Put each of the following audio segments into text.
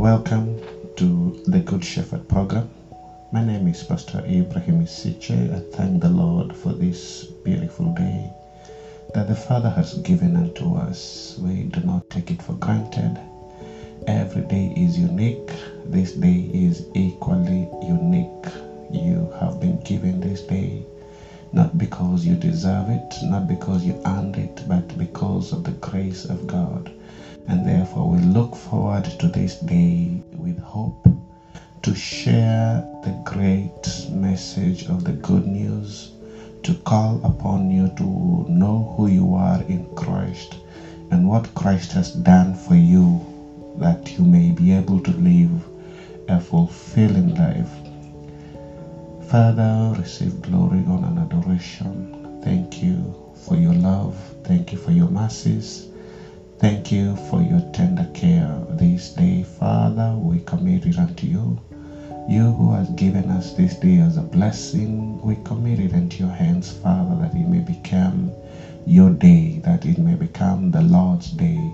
Welcome to the Good Shepherd program. My name is Pastor Ibrahim Isiche. I thank the Lord for this beautiful day that the Father has given unto us. We do not take it for granted. Every day is unique. This day is equally unique. You have been given this day not because you deserve it, not because you earned it, but because of the grace of God. And therefore, we look forward to this day with hope to share the great message of the good news, to call upon you to know who you are in Christ and what Christ has done for you, that you may be able to live a fulfilling life. Father, receive glory, honor, and adoration. Thank you for your love. Thank you for your mercies. Thank you for your tender care this day, Father. We commit it unto you. You who has given us this day as a blessing, we commit it into your hands, Father, that it may become your day, that it may become the Lord's day.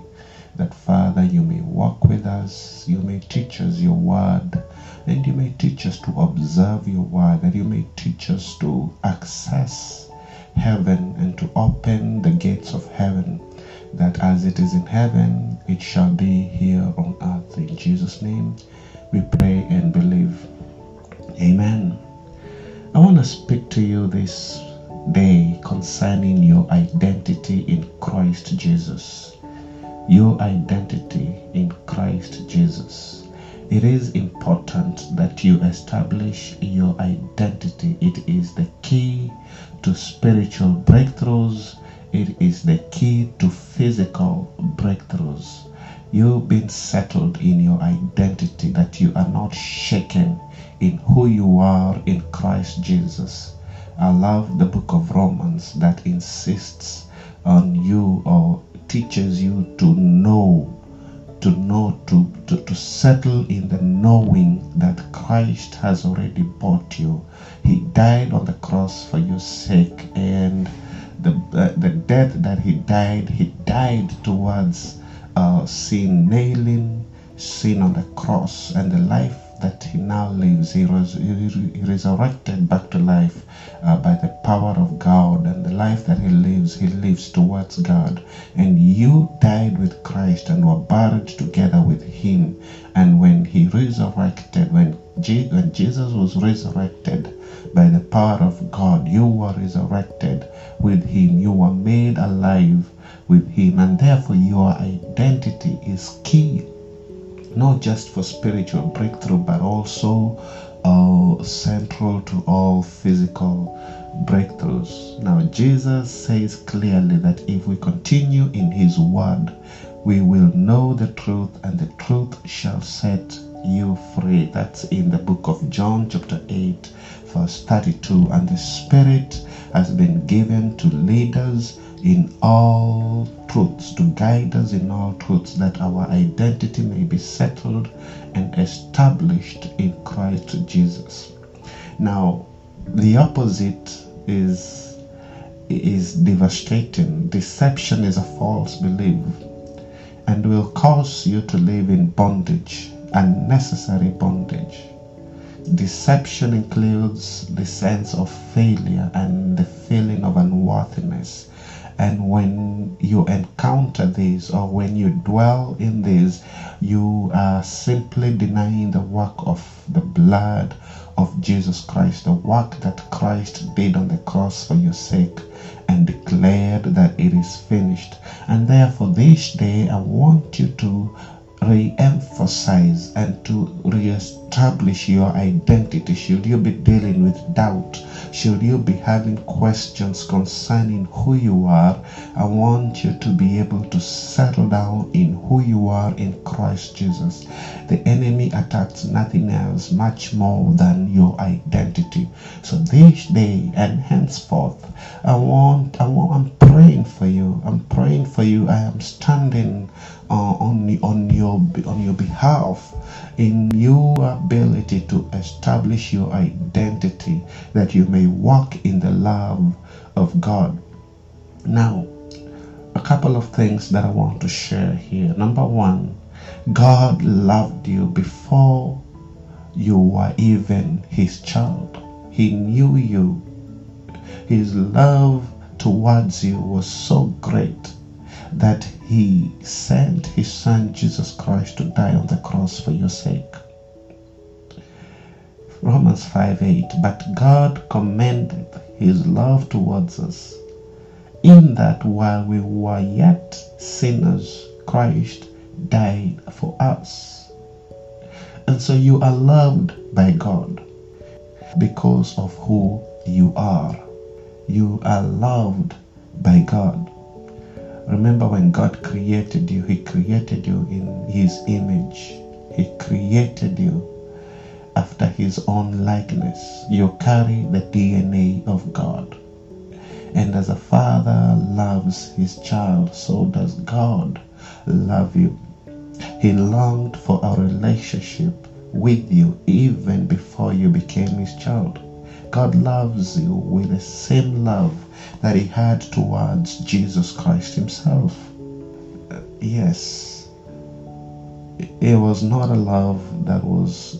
That, Father, you may walk with us, you may teach us your word, and you may teach us to observe your word, that you may teach us to access heaven and to open the gates of heaven that as it is in heaven, it shall be here on earth. In Jesus' name, we pray and believe. Amen. I want to speak to you this day concerning your identity in Christ Jesus. Your identity in Christ Jesus. It is important that you establish your identity. It is the key to spiritual breakthroughs it is the key to physical breakthroughs. You've been settled in your identity, that you are not shaken in who you are in Christ Jesus. I love the book of Romans that insists on you or teaches you to know, to know, to, to, to settle in the knowing that Christ has already bought you. He died on the cross for your sake and the, the death that he died, he died towards uh, sin, nailing sin on the cross, and the life that he now lives, he, res- he resurrected back to life uh, by the power of God, and the life that he lives, he lives towards God. And you died with Christ and were buried together with him. And when he resurrected, when, when Jesus was resurrected, by the power of God. You were resurrected with Him. You were made alive with Him. And therefore, your identity is key, not just for spiritual breakthrough, but also uh, central to all physical breakthroughs. Now, Jesus says clearly that if we continue in His word, we will know the truth, and the truth shall set you free. That's in the book of John, chapter 8, verse 32. And the Spirit has been given to lead us in all truths, to guide us in all truths, that our identity may be settled and established in Christ Jesus. Now, the opposite is is devastating. Deception is a false belief and will cause you to live in bondage unnecessary bondage. Deception includes the sense of failure and the feeling of unworthiness. And when you encounter this or when you dwell in this, you are simply denying the work of the blood of Jesus Christ, the work that Christ did on the cross for your sake and declared that it is finished. And therefore, this day I want you to re-emphasize and to re-establish your identity. Should you be dealing with doubt should you be having questions concerning who you are i want you to be able to settle down in who you are in christ jesus. The enemy attacks nothing else much more than your identity. So this day and henceforth i want i want i'm praying for you. I'm praying for you. I am standing uh, on, on, your, on your behalf in your ability to establish your identity that you may walk in the love of God. Now, a couple of things that I want to share here. Number one, God loved you before you were even his child. He knew you. His love towards you was so great that he sent his son Jesus Christ to die on the cross for your sake. Romans 5 8. But God commended his love towards us in that while we were yet sinners, Christ died for us. And so you are loved by God because of who you are. You are loved by God. Remember when God created you, He created you in His image. He created you after His own likeness. You carry the DNA of God. And as a father loves his child, so does God love you. He longed for a relationship with you even before you became his child. God loves you with the same love that he had towards Jesus Christ himself. Uh, yes, it was not a love that was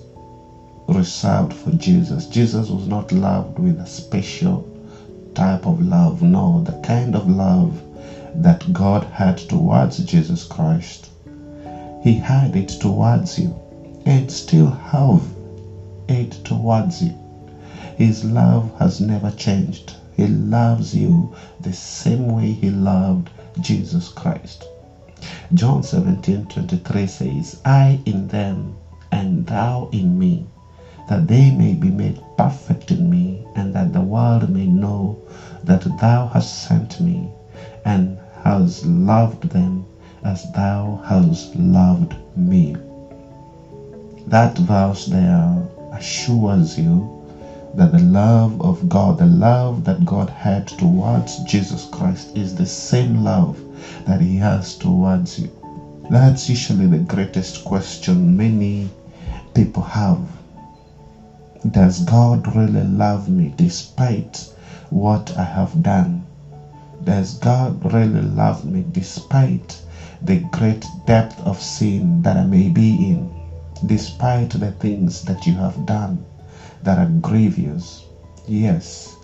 reserved for Jesus. Jesus was not loved with a special type of love. No, the kind of love that God had towards Jesus Christ. He had it towards you and still have it towards you. His love has never changed. He loves you the same way he loved Jesus Christ. John 17 23 says, I in them and thou in me, that they may be made perfect in me, and that the world may know that thou hast sent me and hast loved them as thou hast loved me. That verse there assures you that the love of God, the love that God had towards Jesus Christ, is the same love that He has towards you. That's usually the greatest question many people have. Does God really love me despite what I have done? Does God really love me despite the great depth of sin that I may be in? Despite the things that you have done? That are grievous. Yes,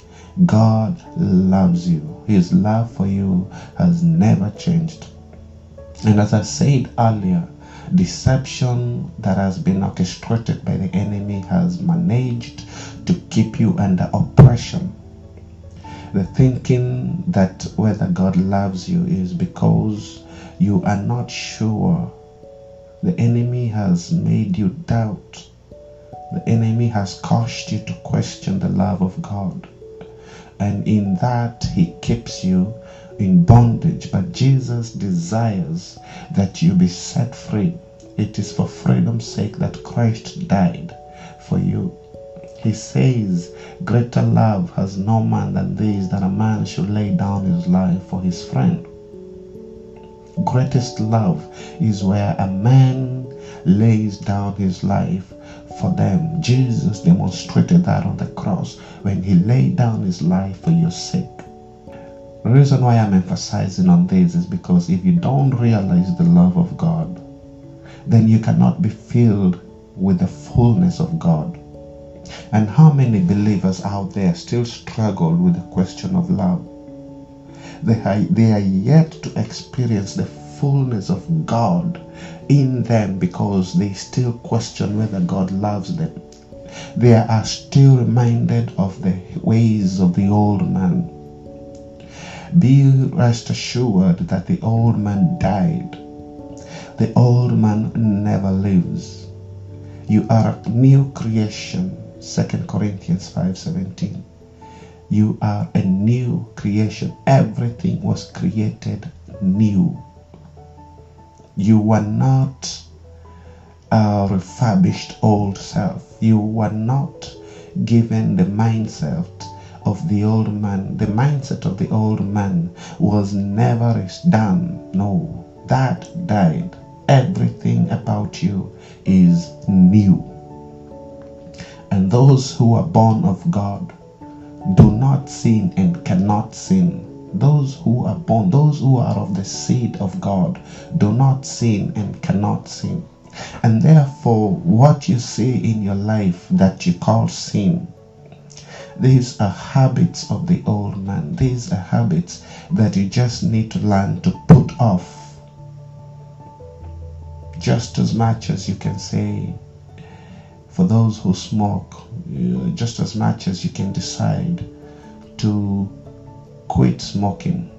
God loves you. His love for you has never changed. And as I said earlier, deception that has been orchestrated by the enemy has managed to keep you under oppression. The thinking that whether God loves you is because you are not sure. The enemy has made you doubt the enemy has caused you to question the love of God. And in that, he keeps you in bondage. But Jesus desires that you be set free. It is for freedom's sake that Christ died for you. He says, Greater love has no man than this, that a man should lay down his life for his friend. Greatest love is where a man lays down his life for them. Jesus demonstrated that on the cross when he laid down his life for your sake. The reason why I'm emphasizing on this is because if you don't realize the love of God, then you cannot be filled with the fullness of God. And how many believers out there still struggle with the question of love? They are, they are yet to experience the fullness of God in them because they still question whether God loves them. They are still reminded of the ways of the old man. Be rest assured that the old man died. The old man never lives. You are a new creation. 2 Corinthians 5:17. You are a new creation. Everything was created new. You were not a refurbished old self. You were not given the mindset of the old man. The mindset of the old man was never done. No, that died. Everything about you is new. And those who are born of God do not sin and cannot sin those who are born, those who are of the seed of God, do not sin and cannot sin. And therefore, what you see in your life that you call sin, these are habits of the old man. These are habits that you just need to learn to put off. Just as much as you can say, for those who smoke, just as much as you can decide to quit smoking.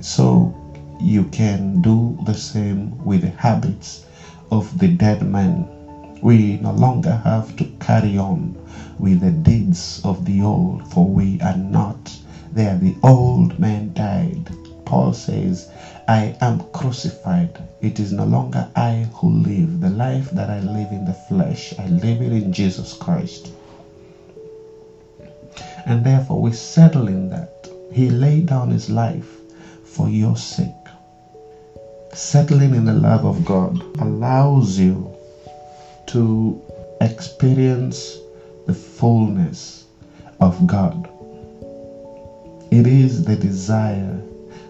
So you can do the same with the habits of the dead man. We no longer have to carry on with the deeds of the old, for we are not there. The old man died. Paul says, I am crucified. It is no longer I who live. The life that I live in the flesh, I live it in Jesus Christ. And therefore, we settle in that. He laid down his life for your sake. Settling in the love of God allows you to experience the fullness of God. It is the desire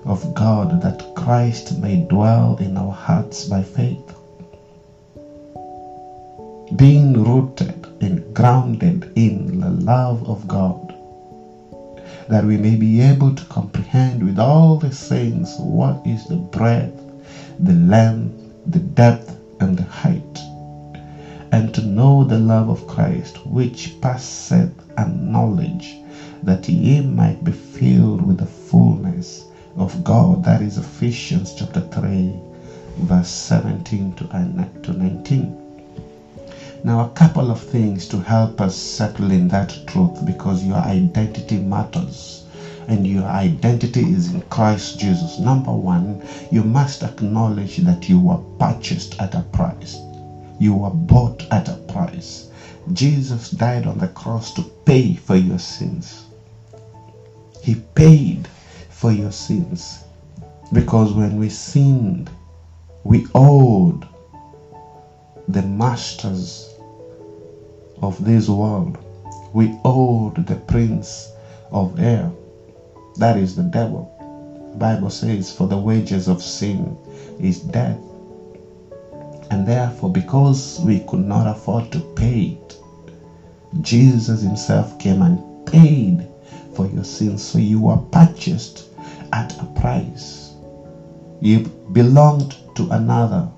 of God that Christ may dwell in our hearts by faith. Being rooted and grounded in the love of God, that we may be able to comprehend with all the saints what is the breadth, the length, the depth, and the height and to know the love of Christ, which passeth a knowledge, that ye might be filled with the fullness of God. That is Ephesians chapter 3, verse 17 to uh, 19. Now, a couple of things to help us settle in that truth because your identity matters and your identity is in Christ Jesus. Number one, you must acknowledge that you were purchased at a price. You were bought at a price. Jesus died on the cross to pay for your sins. He paid for your sins. Because when we sinned, we owed the masters of this world. We owed the prince of air. That is the devil. Bible says, for the wages of sin is death. And therefore, because we could not afford to pay it, Jesus Himself came and paid for your sins. So you were purchased at a price. You belonged to another.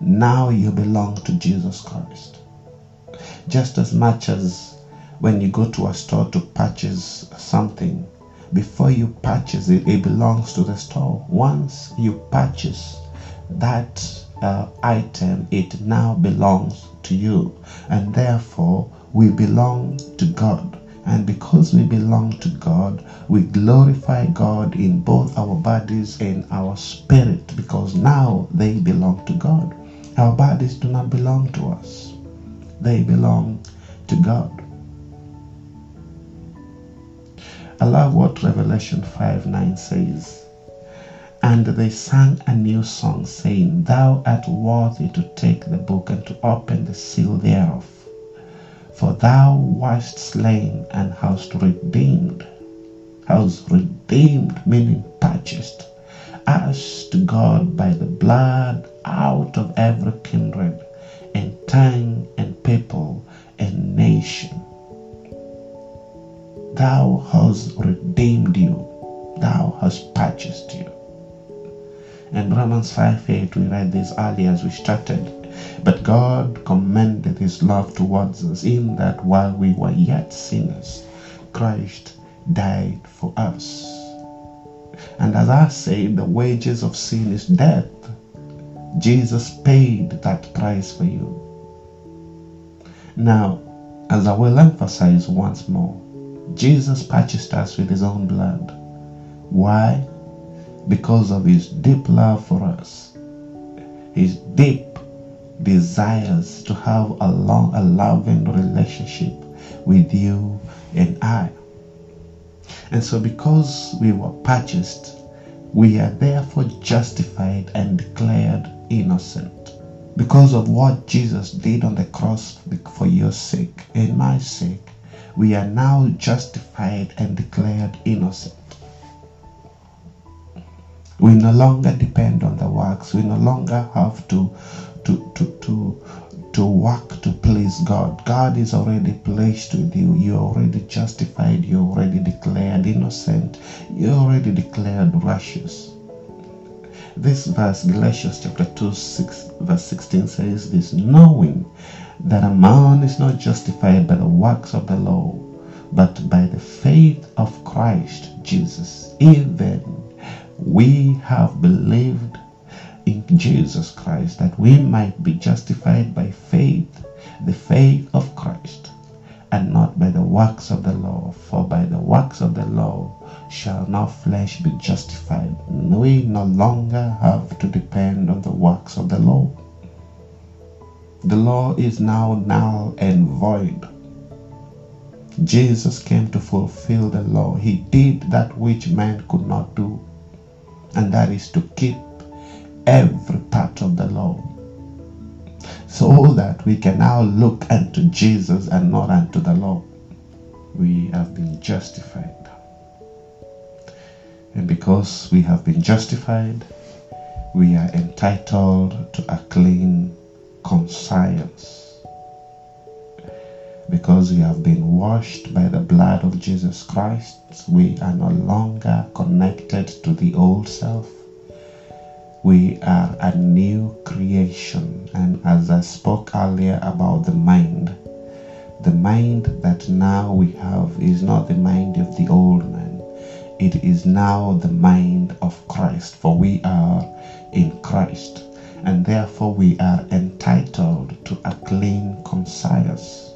Now you belong to Jesus Christ. Just as much as when you go to a store to purchase something, before you purchase it, it belongs to the store. Once you purchase that uh, item, it now belongs to you. And therefore, we belong to God. And because we belong to God, we glorify God in both our bodies and our spirit because now they belong to God. Our bodies do not belong to us, they belong to God. I love what Revelation 5 9 says. And they sang a new song, saying, Thou art worthy to take the book and to open the seal thereof. For thou wast slain and hast redeemed, hast redeemed, meaning purchased, us to God by the blood out of every kindred and tongue people and nation. Thou hast redeemed you, thou hast purchased you. In Romans 5 8, we read this earlier as we started. But God commended his love towards us in that while we were yet sinners, Christ died for us. And as I said, the wages of sin is death. Jesus paid that price for you. Now, as I will emphasize once more, Jesus purchased us with his own blood. Why? because of his deep love for us, his deep desires to have a long, a loving relationship with you and I. And so, because we were purchased, we are therefore justified and declared innocent. Because of what Jesus did on the cross for your sake and my sake, we are now justified and declared innocent. We no longer depend on the works. We no longer have to to to to to work to please God. God is already placed with you. You're already justified. You're already declared innocent. You're already declared righteous. This verse, Galatians chapter 2, 6, verse 16 says this knowing that a man is not justified by the works of the law, but by the faith of Christ Jesus. Even we have believed in Jesus Christ that we might be justified by faith, the faith of Christ, and not by the works of the law. For by the works of the law shall no flesh be justified. We no longer have to depend on the works of the law. The law is now null and void. Jesus came to fulfill the law. He did that which man could not do, and that is to keep every part of the law. So that we can now look unto Jesus and not unto the law. We have been justified. And because we have been justified, we are entitled to a clean conscience. Because we have been washed by the blood of Jesus Christ, we are no longer connected to the old self. We are a new creation. And as I spoke earlier about the mind, the mind that now we have is not the mind of the old. It is now the mind of Christ, for we are in Christ and therefore we are entitled to a clean conscience.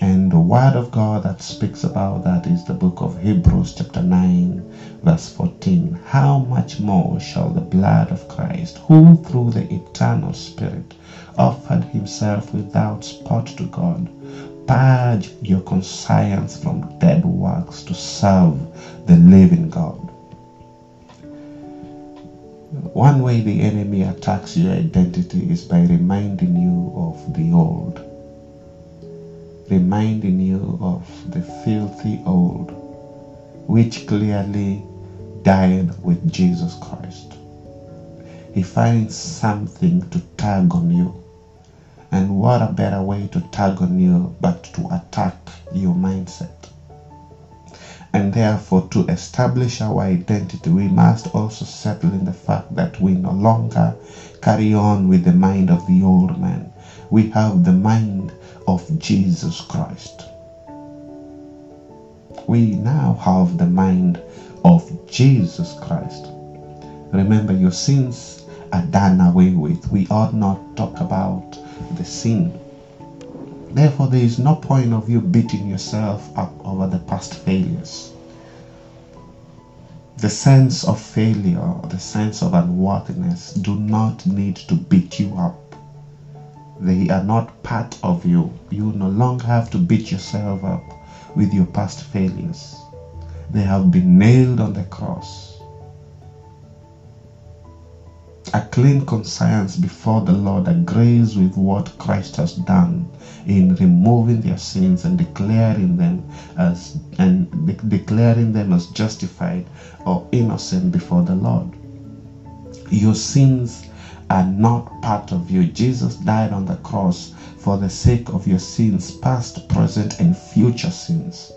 And the word of God that speaks about that is the book of Hebrews, chapter 9, verse 14. How much more shall the blood of Christ, who through the eternal Spirit offered himself without spot to God, purge your conscience from dead works to serve the living God? One way the enemy attacks your identity is by reminding you of the old, reminding you of the filthy old, which clearly died with Jesus Christ. He finds something to tag on you. And what a better way to tag on you but to attack your mindset? And therefore, to establish our identity, we must also settle in the fact that we no longer carry on with the mind of the old man. We have the mind of Jesus Christ. We now have the mind of Jesus Christ. Remember, your sins are done away with. We ought not talk about the sin Therefore, there is no point of you beating yourself up over the past failures. The sense of failure, the sense of unworthiness do not need to beat you up. They are not part of you. You no longer have to beat yourself up with your past failures. They have been nailed on the cross a clean conscience before the Lord agrees with what Christ has done in removing their sins and declaring them as and de- declaring them as justified or innocent before the Lord. Your sins are not part of you. Jesus died on the cross for the sake of your sins, past, present, and future sins.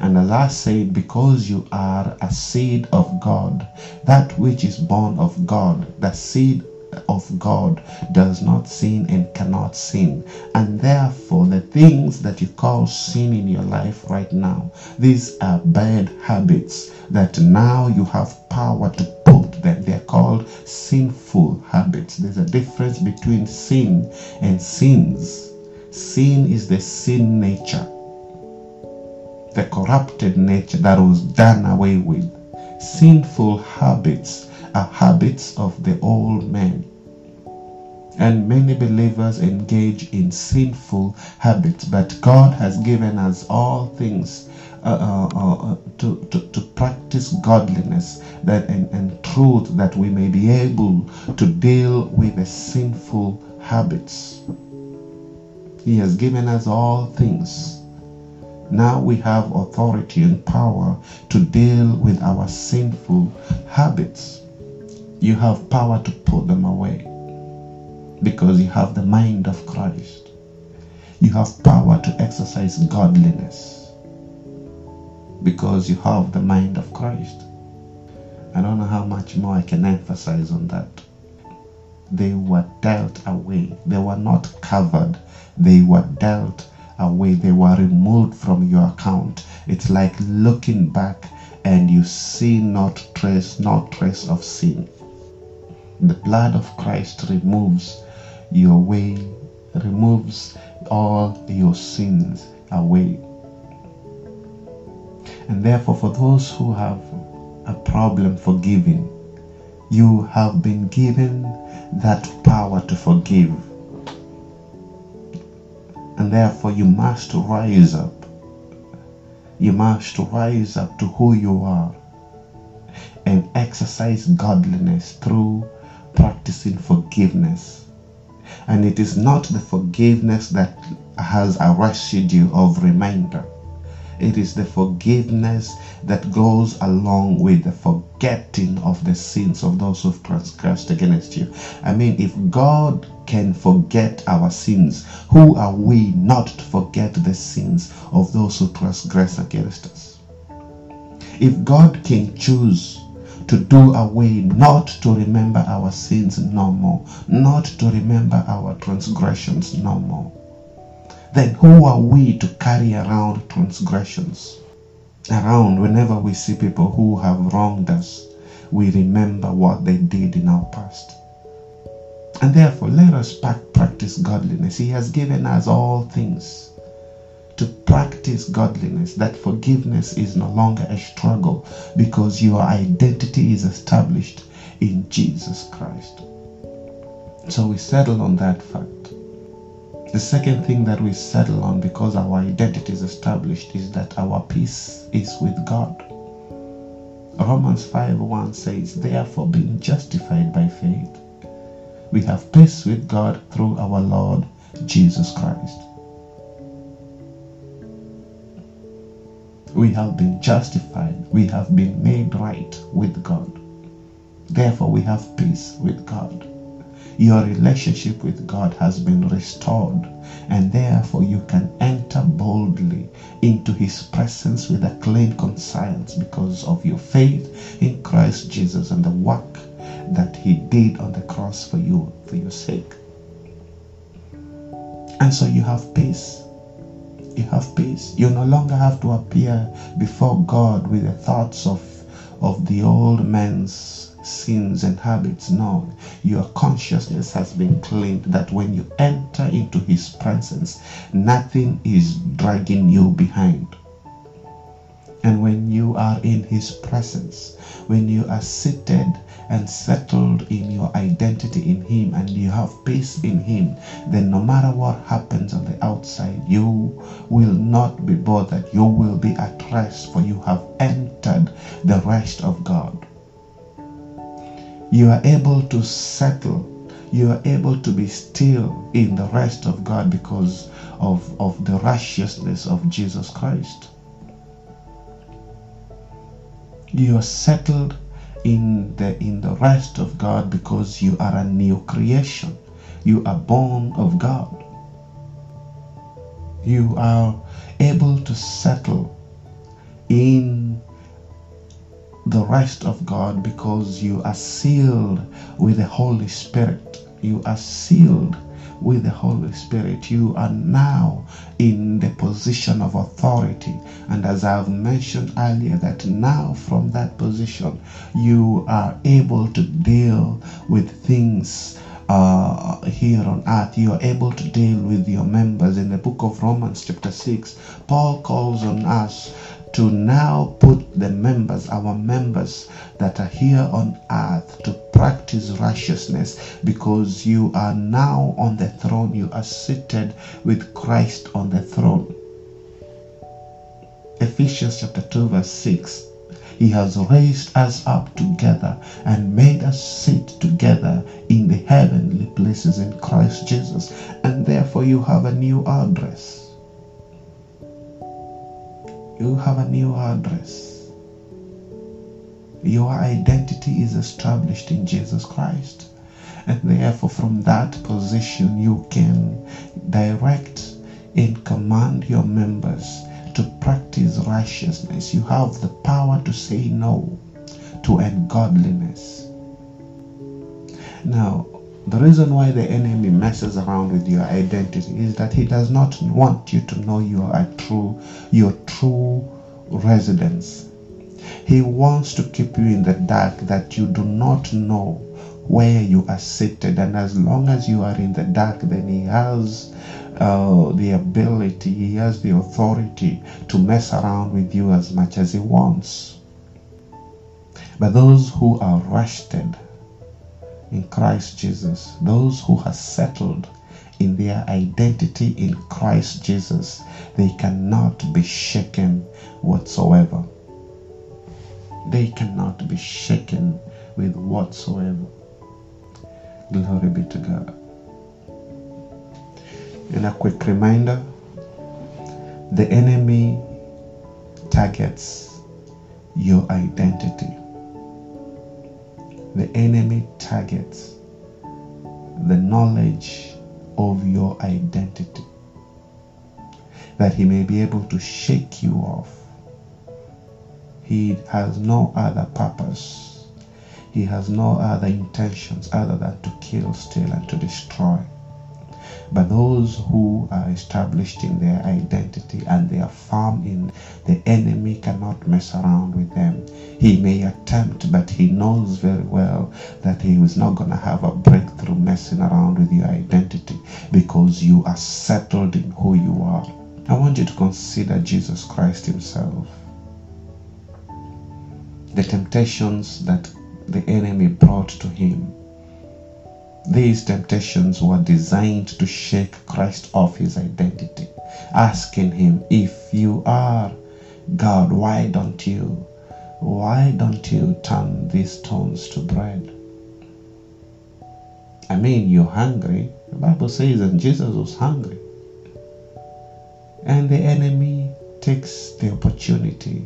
And as I said, because you are a seed of God, that which is born of God, the seed of God does not sin and cannot sin. And therefore, the things that you call sin in your life right now, these are bad habits that now you have power to put them. They're called sinful habits. There's a difference between sin and sins. Sin is the sin nature the corrupted nature that was done away with. Sinful habits are habits of the old man. And many believers engage in sinful habits, but God has given us all things uh, uh, uh, to, to, to practice godliness that, and, and truth that we may be able to deal with the sinful habits. He has given us all things Now we have authority and power to deal with our sinful habits. You have power to put them away because you have the mind of Christ. You have power to exercise godliness because you have the mind of Christ. I don't know how much more I can emphasize on that. They were dealt away. They were not covered. They were dealt away. They were removed from your account. It's like looking back and you see not trace, not trace of sin. The blood of Christ removes your way, removes all your sins away. And therefore, for those who have a problem forgiving, you have been given that power to forgive. And therefore, you must rise up. You must rise up to who you are and exercise godliness through practicing forgiveness. And it is not the forgiveness that has a residue of reminder. It is the forgiveness that goes along with the forgetting of the sins of those who've transgressed against you. I mean, if God can forget our sins, who are we not to forget the sins of those who transgress against us? If God can choose to do away, not to remember our sins no more, not to remember our transgressions no more, then who are we to carry around transgressions? Around whenever we see people who have wronged us, we remember what they did in our past. And therefore, let us practice godliness. He has given us all things to practice godliness, that forgiveness is no longer a struggle because your identity is established in Jesus Christ. So we settle on that fact. The second thing that we settle on because our identity is established is that our peace is with God. Romans 5:1 says, Therefore, being justified by faith, we have peace with God through our Lord Jesus Christ. We have been justified, we have been made right with God. Therefore, we have peace with God. Your relationship with God has been restored, and therefore you can enter boldly into His presence with a clean conscience because of your faith in Christ Jesus and the work that He did on the cross for you, for your sake. And so you have peace. You have peace. You no longer have to appear before God with the thoughts of, of the old man's sins and habits No, Your consciousness has been cleaned that when you enter into His presence, nothing is dragging you behind. And when you are in His presence, when you are seated and settled in your identity in Him and you have peace in Him, then no matter what happens on the outside, you will not be bothered. You will be at rest, for you have entered the rest of God you are able to settle you are able to be still in the rest of God because of, of the righteousness of Jesus Christ. You are settled in the in the rest of God because you are a new creation. You are born of God. You are able to settle in the rest of God because you are sealed with the Holy Spirit. You are sealed with the Holy Spirit. You are now in the position of authority. And as I've mentioned earlier, that now from that position, you are able to deal with things uh, here on earth. You are able to deal with your members. In the book of Romans, chapter 6, Paul calls on us to now put the members, our members that are here on earth, to practice righteousness because you are now on the throne. You are seated with Christ on the throne. Ephesians chapter 2, verse 6. He has raised us up together and made us sit together in the heavenly places in Christ Jesus. And therefore, you have a new address You have a new address. Your identity is established in Jesus Christ. And therefore, from that position, you can direct and command your members to practice righteousness. You have the power to say no to ungodliness. Now, the reason why the enemy messes around with your identity is that he does not want you to know you are true, your true residence. He wants to keep you in the dark that you do not know where you are seated. And as long as you are in the dark, then he has uh, the ability, he has the authority to mess around with you as much as he wants. But those who are rested in Christ Jesus, those who have settled in their identity in Christ Jesus, they cannot be shaken whatsoever. They cannot be shaken with whatsoever. Glory be to God. And a quick reminder the enemy targets your identity. The enemy targets the knowledge of your identity that he may be able to shake you off. He has no other purpose. He has no other intentions other than to kill, steal, and to destroy. But those who are established in their identity and they are firm in the enemy cannot mess around with them. He may attempt, but he knows very well that he is not going to have a breakthrough messing around with your identity because you are settled in who you are. I want you to consider Jesus Christ Himself. The temptations that the enemy brought to Him these temptations were designed to shake Christ off his identity, asking him, If you are God, why don't you? Why don't you turn these stones to bread? I mean, you're hungry. The Bible says that Jesus was hungry. And the enemy takes the opportunity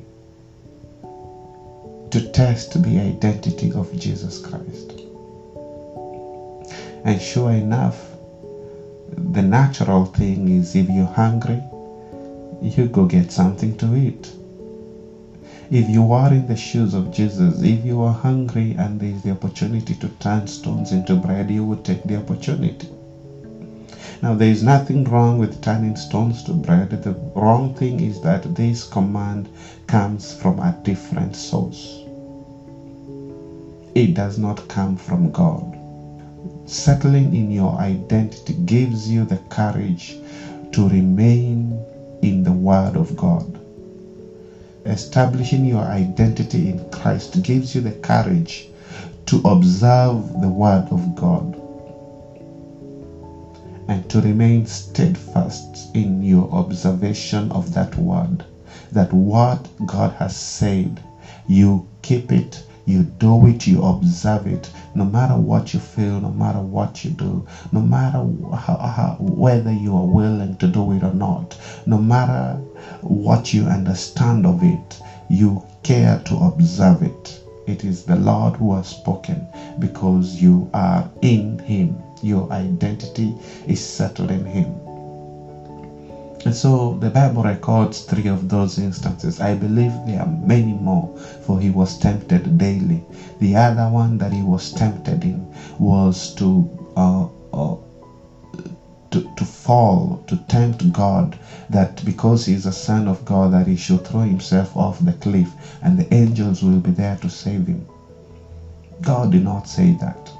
to test the identity of Jesus Christ. And sure enough, the natural thing is if you're hungry, you go get something to eat. If you are in the shoes of Jesus, if you are hungry and there is the opportunity to turn stones into bread, you would take the opportunity. Now, there is nothing wrong with turning stones to bread. The wrong thing is that this command comes from a different source. It does not come from God settling in your identity gives you the courage to remain in the Word of God. Establishing your identity in Christ gives you the courage to observe the Word of God and to remain steadfast in your observation of that Word. That what God has said, you keep it you do it, you observe it, no matter what you feel, no matter what you do, no matter how, how, whether you are willing to do it or not, no matter what you understand of it, you care to observe it. It is the Lord who has spoken because you are in Him. Your identity is settled in Him. And so the Bible records three of those instances. I believe there are many more, for he was tempted daily. The other one that he was tempted in was to uh, uh, to, to fall, to tempt God, that because he is a son of God, that he should throw himself off the cliff and the angels will be there to save him. God did not say that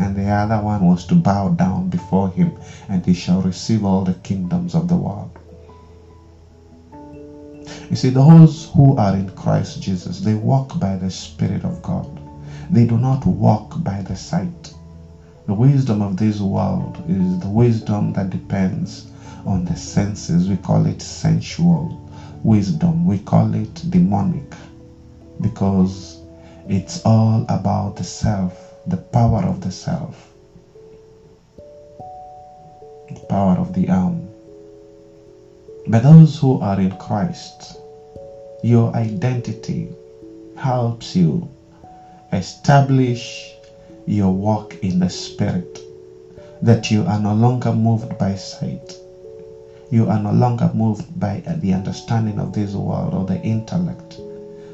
and the other one was to bow down before him, and he shall receive all the kingdoms of the world. You see, those who are in Christ Jesus, they walk by the Spirit of God. They do not walk by the sight. The wisdom of this world is the wisdom that depends on the senses. We call it sensual wisdom. We call it demonic because it's all about the self the power of the self, the power of the arm, But those who are in Christ, your identity helps you establish your walk in the Spirit, that you are no longer moved by sight. You are no longer moved by the understanding of this world or the intellect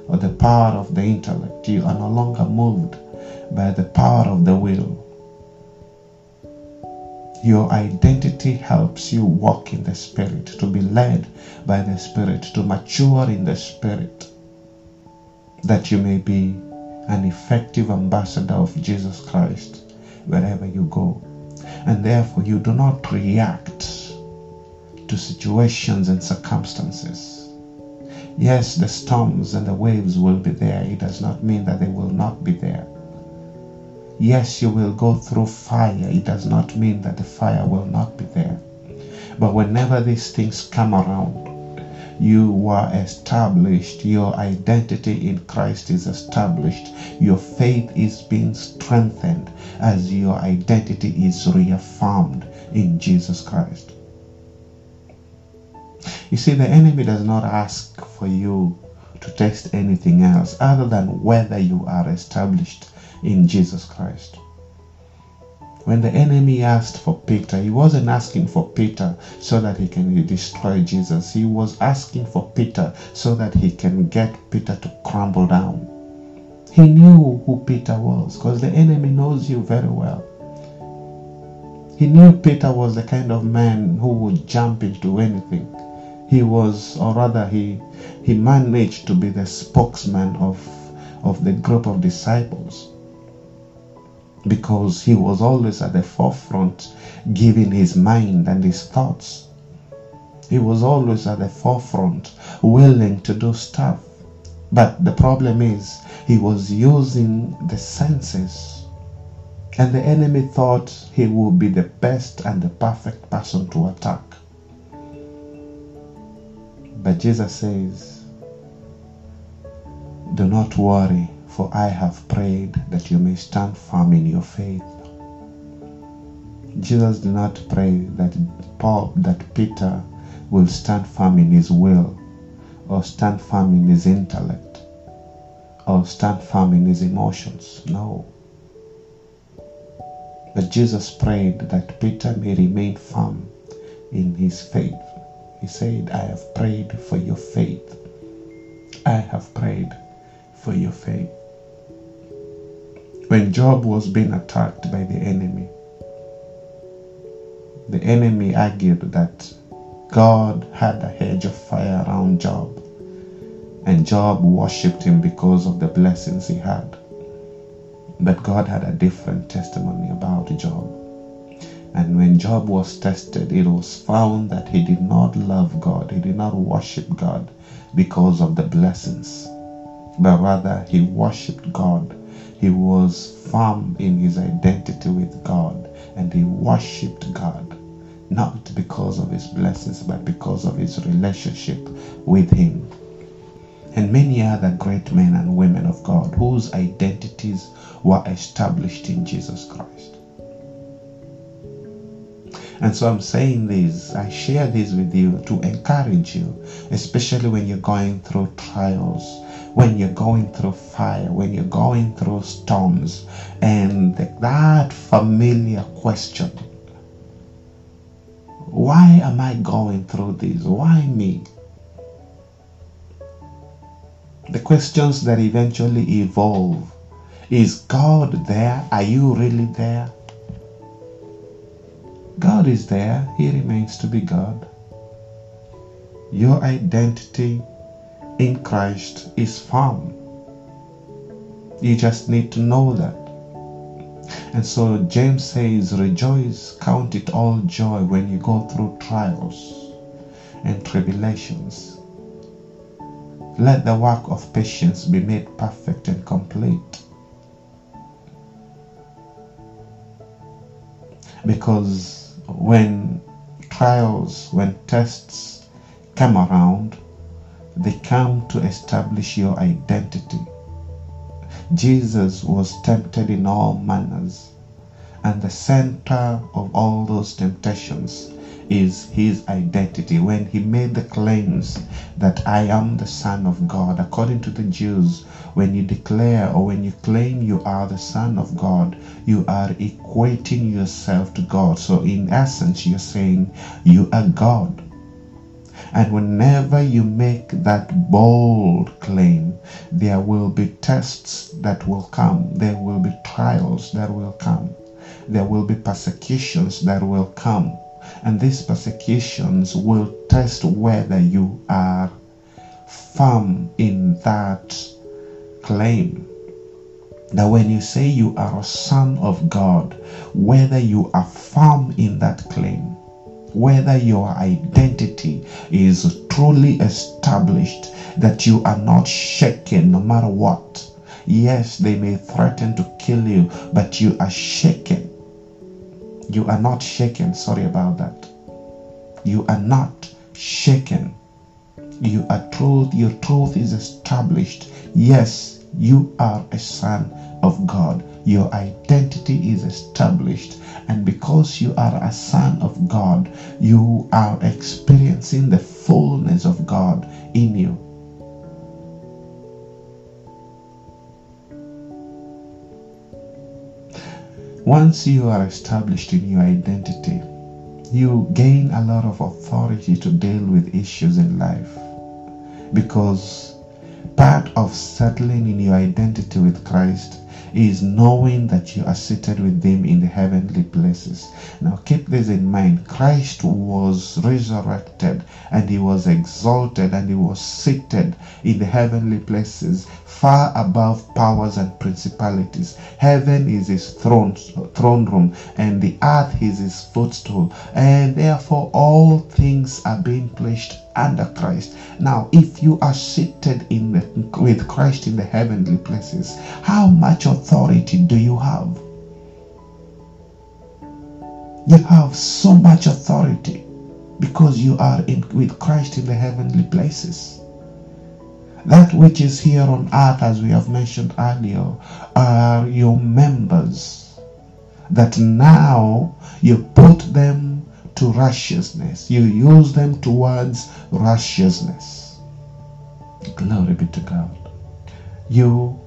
or the power of the intellect. You are no longer moved by the power of the will. Your identity helps you walk in the Spirit, to be led by the Spirit, to mature in the Spirit, that you may be an effective ambassador of Jesus Christ wherever you go. And therefore, you do not react to situations and circumstances. Yes, the storms and the waves will be there. It does not mean that they will not be there. Yes, you will go through fire. It does not mean that the fire will not be there. But whenever these things come around, you are established. Your identity in Christ is established. Your faith is being strengthened as your identity is reaffirmed in Jesus Christ. You see, the enemy does not ask for you to test anything else other than whether you are established in Jesus Christ. When the enemy asked for Peter, he wasn't asking for Peter so that he can destroy Jesus. He was asking for Peter so that he can get Peter to crumble down. He knew who Peter was because the enemy knows you very well. He knew Peter was the kind of man who would jump into anything. He was, or rather, he he managed to be the spokesman of of the group of disciples because he was always at the forefront giving his mind and his thoughts. He was always at the forefront willing to do stuff. But the problem is he was using the senses. And the enemy thought he would be the best and the perfect person to attack. But Jesus says, Do not worry for I have prayed that you may stand firm in your faith. Jesus did not pray that Paul, that Peter will stand firm in his will, or stand firm in his intellect, or stand firm in his emotions. No. But Jesus prayed that Peter may remain firm in his faith. He said, I have prayed for your faith. I have prayed for your faith when Job was being attacked by the enemy, the enemy argued that God had a hedge of fire around Job, and Job worshipped him because of the blessings he had. But God had a different testimony about Job. And when Job was tested, it was found that he did not love God, he did not worship God because of the blessings, but rather he worshiped God he was firm in his identity with God and he worshipped God, not because of his blessings, but because of his relationship with him. And many other great men and women of God whose identities were established in Jesus Christ. And so I'm saying this, I share this with you to encourage you, especially when you're going through trials when you're going through fire, when you're going through storms, and that familiar question why am I going through this? Why me? The questions that eventually evolve is God there? Are you really there? God is there, He remains to be God. Your identity in Christ is firm. You just need to know that. And so James says, Rejoice, count it all joy when you go through trials and tribulations. Let the work of patience be made perfect and complete. Because when trials, when tests come around, they come to establish your identity. Jesus was tempted in all manners, and the center of all those temptations is his identity. When he made the claims that I am the Son of God, according to the Jews, when you declare or when you claim you are the Son of God, you are equating yourself to God. So, in essence, you're saying you are God. And whenever you make that bold claim, there will be tests that will come, there will be trials that will come, there will be persecutions that will come. And these persecutions will test whether you are firm in that claim. That when you say you are a son of God, whether you are firm in that claim, whether your identity is truly established, that you are not shaken no matter what. Yes, they may threaten to kill you, but you are shaken. You are not shaken. Sorry about that. You are not shaken. You are truth. Your truth is established. Yes, you are a son of God. Your identity is established. And because you are a son of God, you are experiencing the fullness of God in you. Once you are established in your identity, you gain a lot of authority to deal with issues in life because part of settling in your identity with Christ is knowing that you are seated with them in the heavenly places. Now, keep this in mind Christ was resurrected and He was exalted and He was seated in the heavenly places far above powers and principalities. Heaven is his throne, throne room, and the earth is his footstool. And therefore, all things are being placed under Christ. Now, if you are seated in the, with Christ in the heavenly places, how much authority do you have? You have so much authority because you are in, with Christ in the heavenly places. That which is here on earth, as we have mentioned earlier, are your members. That now you put them to righteousness. You use them towards righteousness. Glory be to God. You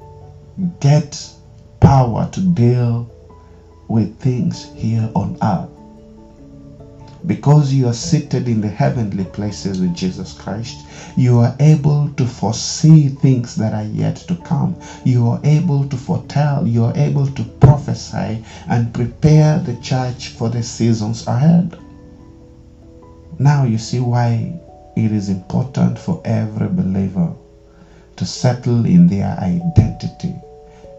get power to deal with things here on earth because you are seated in the heavenly places with Jesus Christ, you are able to foresee things that are yet to come. You are able to foretell, you are able to prophesy and prepare the church for the seasons ahead. Now you see why it is important for every believer to settle in their identity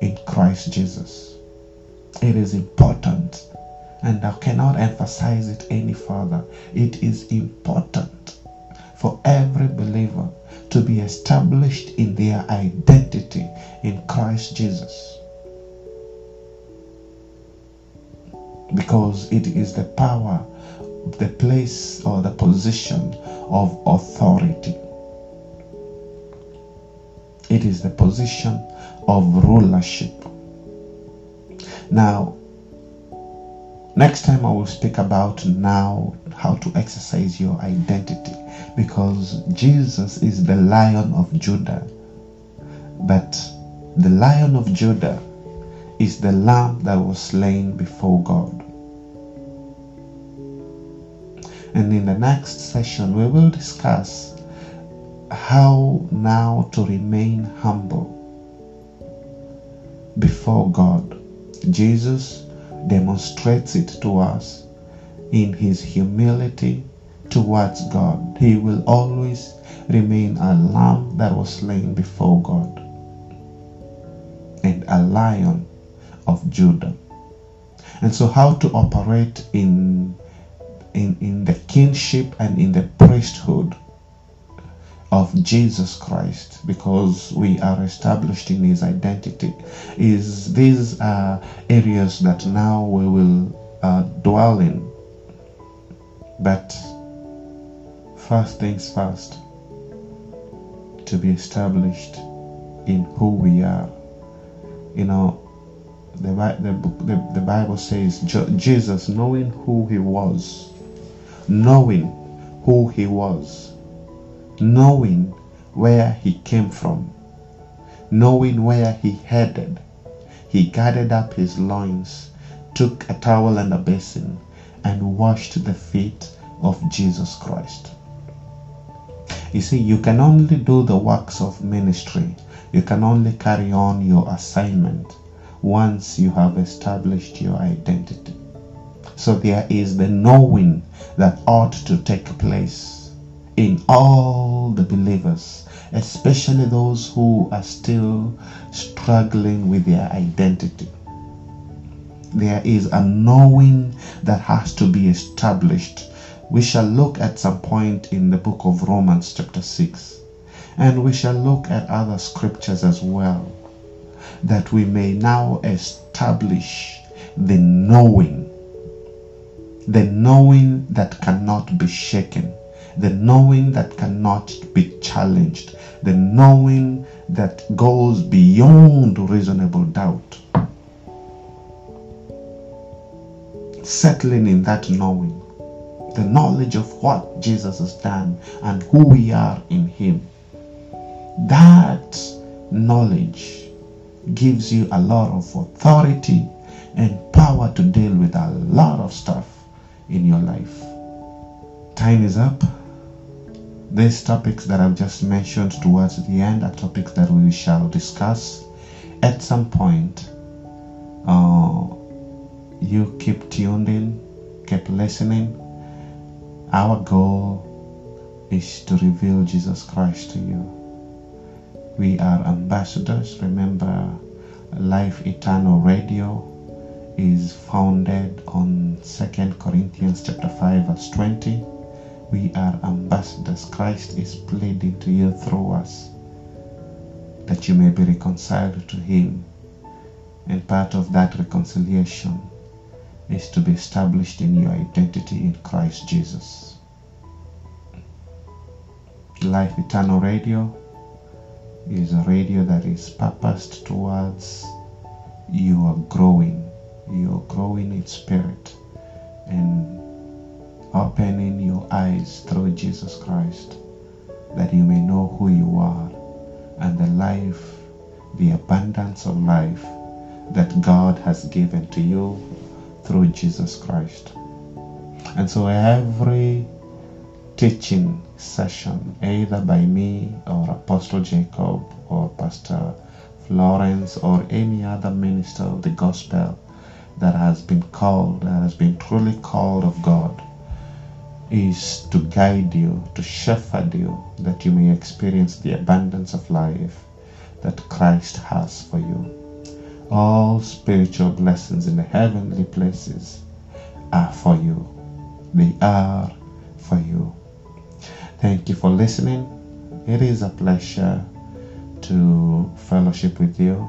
in Christ Jesus. It is important and I cannot emphasize it any further. It is important for every believer to be established in their identity in Christ Jesus. Because it is the power, the place, or the position of authority. It is the position of rulership. Now, Next time I will speak about now how to exercise your identity because Jesus is the lion of Judah. But the lion of Judah is the lamb that was slain before God. And in the next session, we will discuss how now to remain humble before God. Jesus demonstrates it to us in his humility towards God. He will always remain a lamb that was slain before God and a lion of Judah. And so how to operate in in, in the kingship and in the priesthood of Jesus Christ because we are established in his identity is these are areas that now we will uh, dwell in. But first things first to be established in who we are. You know the, the, the, the bible says jesus knowing who he was knowing who he was, knowing where he came from, knowing where he headed. He gathered up his loins, took a towel and a basin, and washed the feet of Jesus Christ. You see, you can only do the works of ministry, you can only carry on your assignment once you have established your identity. So there is the knowing that ought to take place in all the believers, especially those who are still struggling with their identity. There is a knowing that has to be established. We shall look at some point in the book of Romans, chapter 6, and we shall look at other scriptures as well, that we may now establish the knowing the knowing that cannot be shaken, the knowing that cannot be challenged, the knowing that goes beyond reasonable doubt. Settling in that knowing, the knowledge of what Jesus has done and who we are in Him. That knowledge gives you a lot of authority and power to deal with a lot of stuff in your life. Time is up. These topics that I've just mentioned towards the end are topics that we shall discuss at some point. Uh, you keep tuned in, keep listening. Our goal is to reveal Jesus Christ to you. We are ambassadors. Remember, Life Eternal Radio is founded on 2 Corinthians chapter 5 verse 20. We are ambassadors. Christ is pleading to you through us that you may be reconciled to him. And part of that reconciliation is to be established in your identity in Christ Jesus. Life Eternal Radio is a radio that is purposed towards your growing you're growing in spirit and opening your eyes through Jesus Christ that you may know who you are and the life, the abundance of life that God has given to you through Jesus Christ. And so every teaching session, either by me or Apostle Jacob or Pastor Florence or any other minister of the gospel, that has been called, that has been truly called of God, is to guide you, to shepherd you, that you may experience the abundance of life that Christ has for you. All spiritual blessings in the heavenly places are for you. They are for you. Thank you for listening. It is a pleasure to fellowship with you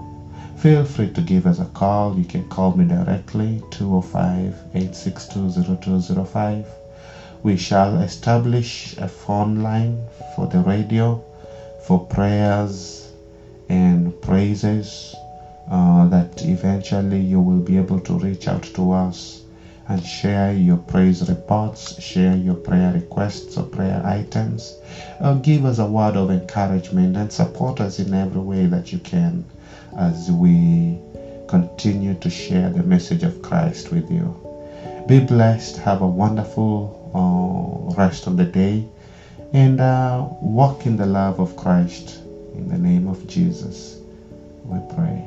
feel free to give us a call. You can call me directly 205 862 0205. We shall establish a phone line for the radio for prayers and praises uh, that eventually you will be able to reach out to us and share your praise reports, share your prayer requests or prayer items, or give us a word of encouragement and support us in every way that you can as we continue to share the message of Christ with you. Be blessed. Have a wonderful uh, rest of the day and uh, walk in the love of Christ. In the name of Jesus, we pray.